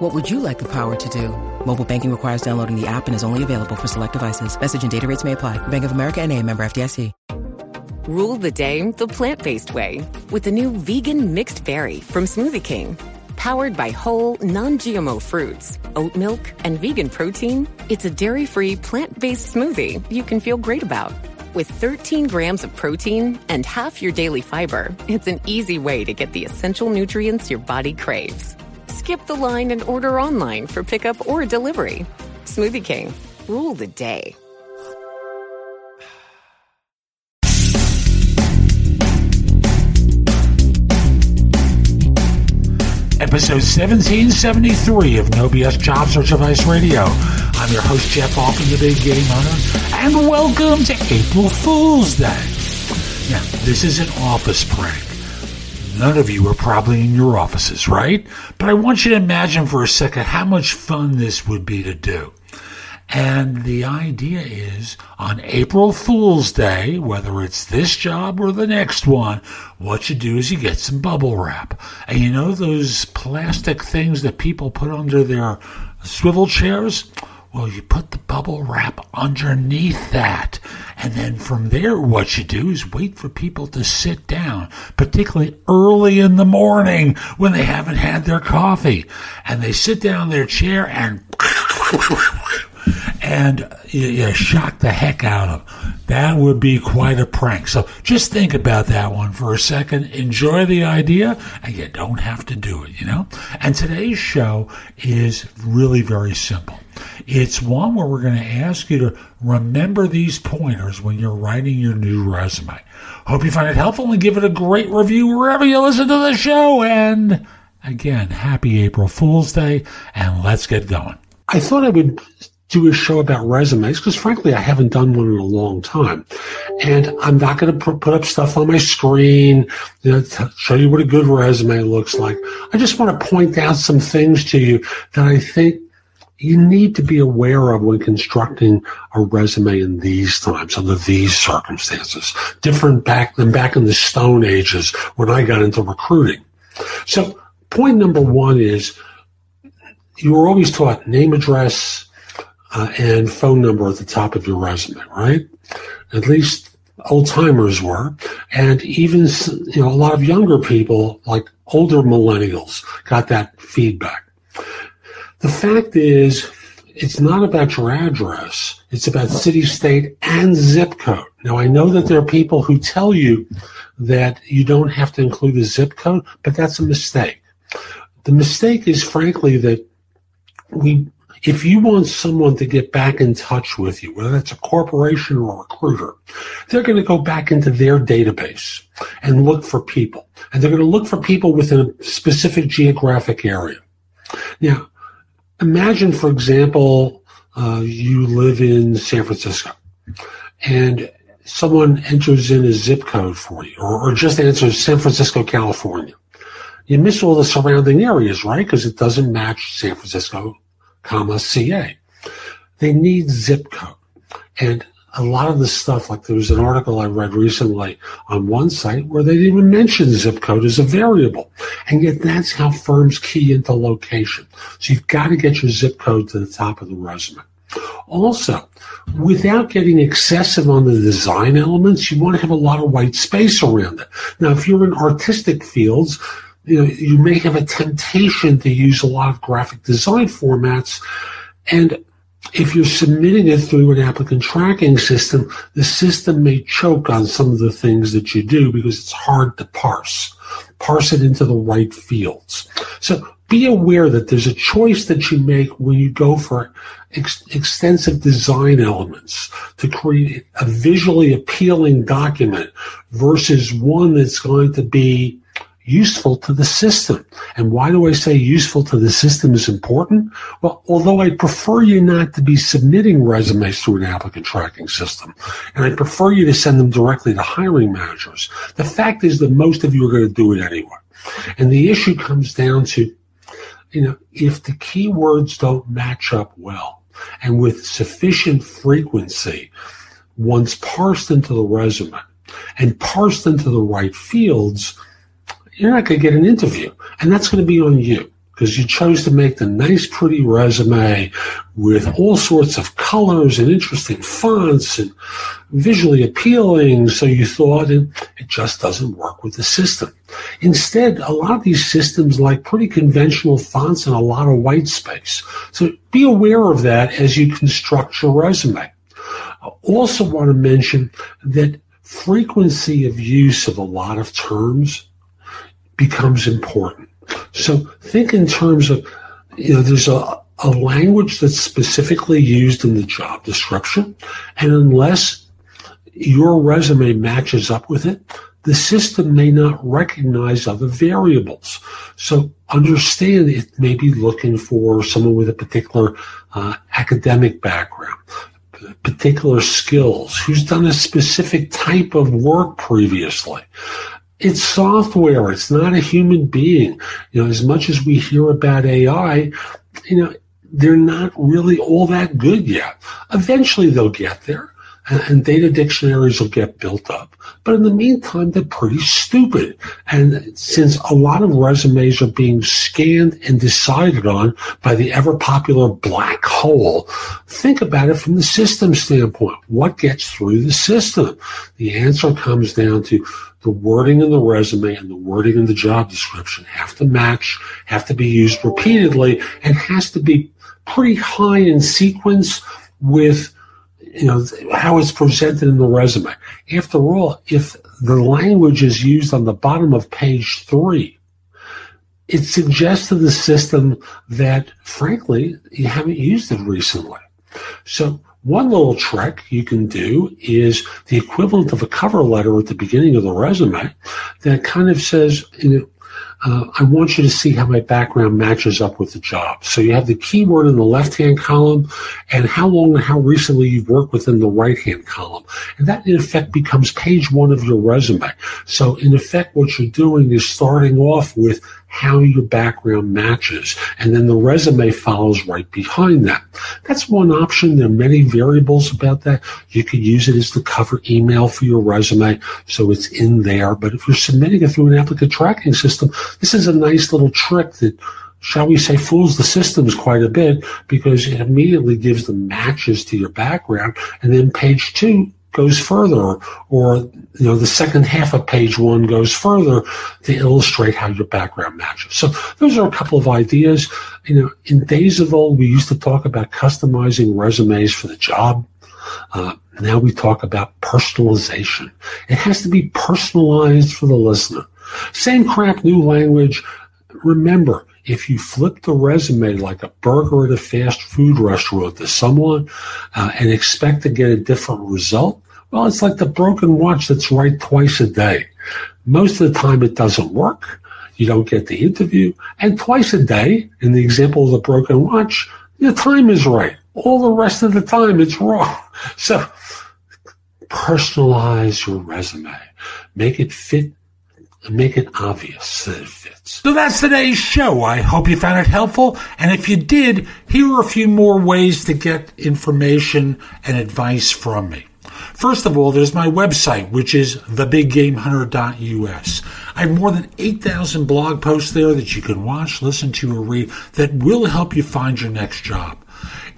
What would you like the power to do? Mobile banking requires downloading the app and is only available for select devices. Message and data rates may apply. Bank of America and a member FDIC. Rule the day the plant-based way with the new vegan mixed berry from Smoothie King. Powered by whole, non-GMO fruits, oat milk, and vegan protein, it's a dairy-free, plant-based smoothie you can feel great about. With 13 grams of protein and half your daily fiber, it's an easy way to get the essential nutrients your body craves. Skip the line and order online for pickup or delivery. Smoothie King, rule the day. episode 1773 of No BS Job Search Advice Radio. I'm your host, Jeff Altman, the Big Game Hunter, and welcome to April Fool's Day. Now, this is an office prank. None of you are probably in your offices, right? But I want you to imagine for a second how much fun this would be to do. And the idea is on April Fool's Day, whether it's this job or the next one, what you do is you get some bubble wrap. And you know those plastic things that people put under their swivel chairs? Well, you put the bubble wrap underneath that. And then from there, what you do is wait for people to sit down, particularly early in the morning when they haven't had their coffee. And they sit down in their chair and and you, you shock the heck out of them. That would be quite a prank. So just think about that one for a second. Enjoy the idea, and you don't have to do it, you know? And today's show is really very simple. It's one where we're going to ask you to remember these pointers when you're writing your new resume. Hope you find it helpful and give it a great review wherever you listen to the show. And again, happy April Fool's Day, and let's get going. I thought I would do a show about resumes because frankly, I haven't done one in a long time. And I'm not going to put up stuff on my screen, you know, to show you what a good resume looks like. I just want to point out some things to you that I think you need to be aware of when constructing a resume in these times, under these circumstances, different back than back in the Stone Ages when I got into recruiting. So point number one is you were always taught name, address, uh, and phone number at the top of your resume, right? At least old timers were. And even, you know, a lot of younger people, like older millennials, got that feedback. The fact is, it's not about your address. It's about city, state, and zip code. Now, I know that there are people who tell you that you don't have to include a zip code, but that's a mistake. The mistake is, frankly, that we if you want someone to get back in touch with you, whether that's a corporation or a recruiter, they're going to go back into their database and look for people. And they're going to look for people within a specific geographic area. Now, imagine, for example, uh, you live in San Francisco and someone enters in a zip code for you or, or just answers San Francisco, California. You miss all the surrounding areas, right? Because it doesn't match San Francisco, comma, CA. They need zip code. And a lot of the stuff, like there was an article I read recently on one site where they didn't even mention zip code as a variable. And yet that's how firms key into location. So you've got to get your zip code to the top of the resume. Also, without getting excessive on the design elements, you want to have a lot of white space around it. Now, if you're in artistic fields, you know, you may have a temptation to use a lot of graphic design formats. And if you're submitting it through an applicant tracking system, the system may choke on some of the things that you do because it's hard to parse. Parse it into the right fields. So be aware that there's a choice that you make when you go for ex- extensive design elements to create a visually appealing document versus one that's going to be useful to the system. And why do I say useful to the system is important? Well, although I prefer you not to be submitting resumes through an applicant tracking system, and I prefer you to send them directly to hiring managers, the fact is that most of you are going to do it anyway. And the issue comes down to, you know, if the keywords don't match up well and with sufficient frequency, once parsed into the resume and parsed into the right fields, you're not going to get an interview. And that's going to be on you because you chose to make the nice, pretty resume with all sorts of colors and interesting fonts and visually appealing. So you thought it, it just doesn't work with the system. Instead, a lot of these systems like pretty conventional fonts and a lot of white space. So be aware of that as you construct your resume. I also want to mention that frequency of use of a lot of terms becomes important. So think in terms of, you know, there's a, a language that's specifically used in the job description. And unless your resume matches up with it, the system may not recognize other variables. So understand it may be looking for someone with a particular uh, academic background, particular skills, who's done a specific type of work previously it's software. It's not a human being. You know, as much as we hear about AI, you know, they're not really all that good yet. Eventually they'll get there and data dictionaries will get built up. But in the meantime, they're pretty stupid. And since a lot of resumes are being scanned and decided on by the ever popular black hole, think about it from the system standpoint. What gets through the system? The answer comes down to the wording in the resume and the wording in the job description have to match, have to be used repeatedly, and has to be pretty high in sequence with you know how it's presented in the resume. After all, if the language is used on the bottom of page three, it suggests to the system that, frankly, you haven't used it recently. So one little trick you can do is the equivalent of a cover letter at the beginning of the resume that kind of says, you know, uh, I want you to see how my background matches up with the job. So you have the keyword in the left-hand column and how long and how recently you've worked within the right-hand column. And that in effect becomes page one of your resume. So in effect, what you're doing is starting off with how your background matches. And then the resume follows right behind that. That's one option. There are many variables about that. You could use it as the cover email for your resume. So it's in there. But if you're submitting it through an applicant tracking system, this is a nice little trick that shall we say, fools the systems quite a bit because it immediately gives the matches to your background. And then page two goes further, or you know, the second half of page one goes further to illustrate how your background matches. So those are a couple of ideas. You know, in days of old, we used to talk about customizing resumes for the job. Uh, now we talk about personalization. It has to be personalized for the listener. Same crap, new language. Remember, if you flip the resume like a burger at a fast food restaurant to someone uh, and expect to get a different result, well, it's like the broken watch that's right twice a day. Most of the time it doesn't work. You don't get the interview. And twice a day, in the example of the broken watch, the time is right. All the rest of the time it's wrong. So personalize your resume. Make it fit and make it obvious that it fits. So that's today's show. I hope you found it helpful. And if you did, here are a few more ways to get information and advice from me. First of all, there's my website, which is thebiggamehunter.us. I have more than 8,000 blog posts there that you can watch, listen to, or read that will help you find your next job.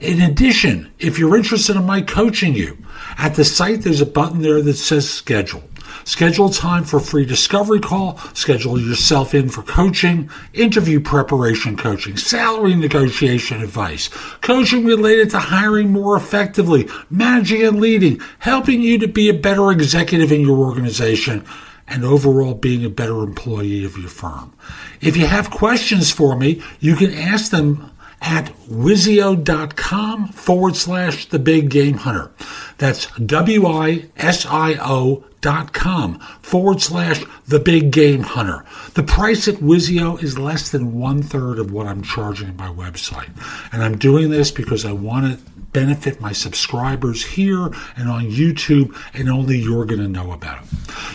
In addition, if you're interested in my coaching you, at the site there's a button there that says schedule. Schedule time for free discovery call. Schedule yourself in for coaching, interview preparation coaching, salary negotiation advice, coaching related to hiring more effectively, managing and leading, helping you to be a better executive in your organization, and overall being a better employee of your firm. If you have questions for me, you can ask them at wisio.com forward slash the big game hunter. That's W I S I O wisio.com forward slash the big game hunter. The price at Wisio is less than one third of what I'm charging at my website. And I'm doing this because I want to benefit my subscribers here and on YouTube, and only you're going to know about it.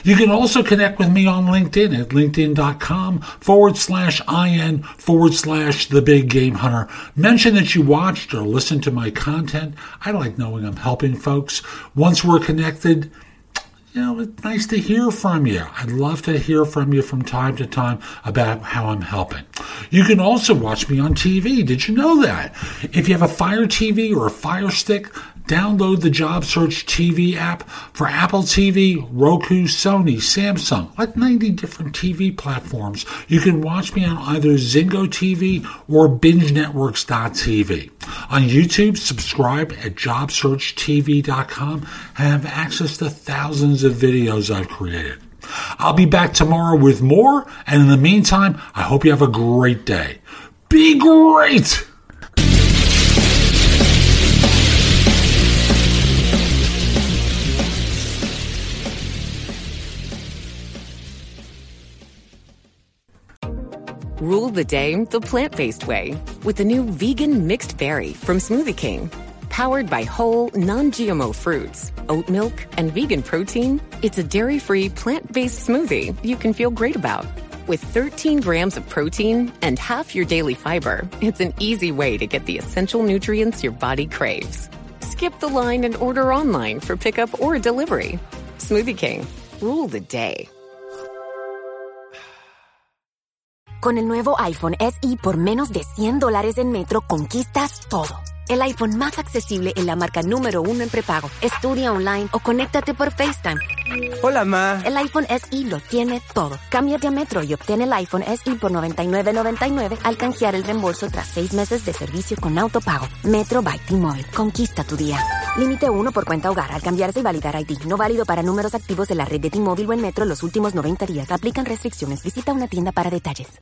You can also connect with me on LinkedIn at linkedin.com forward slash IN forward slash the big game hunter. Mention that you watched or listened to my content. I like knowing I'm helping folks. Once we're connected, you know, it's nice to hear from you. I'd love to hear from you from time to time about how I'm helping. You can also watch me on TV. Did you know that? If you have a Fire TV or a Fire Stick, download the Job Search TV app for Apple TV, Roku, Sony, Samsung, like 90 different TV platforms. You can watch me on either Zingo TV or BingeNetworks.tv. On YouTube, subscribe at JobSearchTV.com and have access to thousands of videos I've created. I'll be back tomorrow with more, and in the meantime, I hope you have a great day. Be great! Rule the day the plant based way with the new vegan mixed berry from Smoothie King. Powered by whole, non GMO fruits, oat milk, and vegan protein, it's a dairy free, plant based smoothie you can feel great about. With 13 grams of protein and half your daily fiber, it's an easy way to get the essential nutrients your body craves. Skip the line and order online for pickup or delivery. Smoothie King, rule the day. Con el nuevo iPhone SE por menos de 100 dólares en Metro conquistas todo. El iPhone más accesible en la marca número uno en prepago. Estudia online o conéctate por FaceTime. Hola, ma. El iPhone SE lo tiene todo. Cámbiate a Metro y obtén el iPhone SE por $99.99 al canjear el reembolso tras seis meses de servicio con autopago. Metro by T-Mobile. Conquista tu día. Límite uno por cuenta hogar al cambiarse y validar ID. No válido para números activos de la red de T-Mobile o en Metro los últimos 90 días. Aplican restricciones. Visita una tienda para detalles.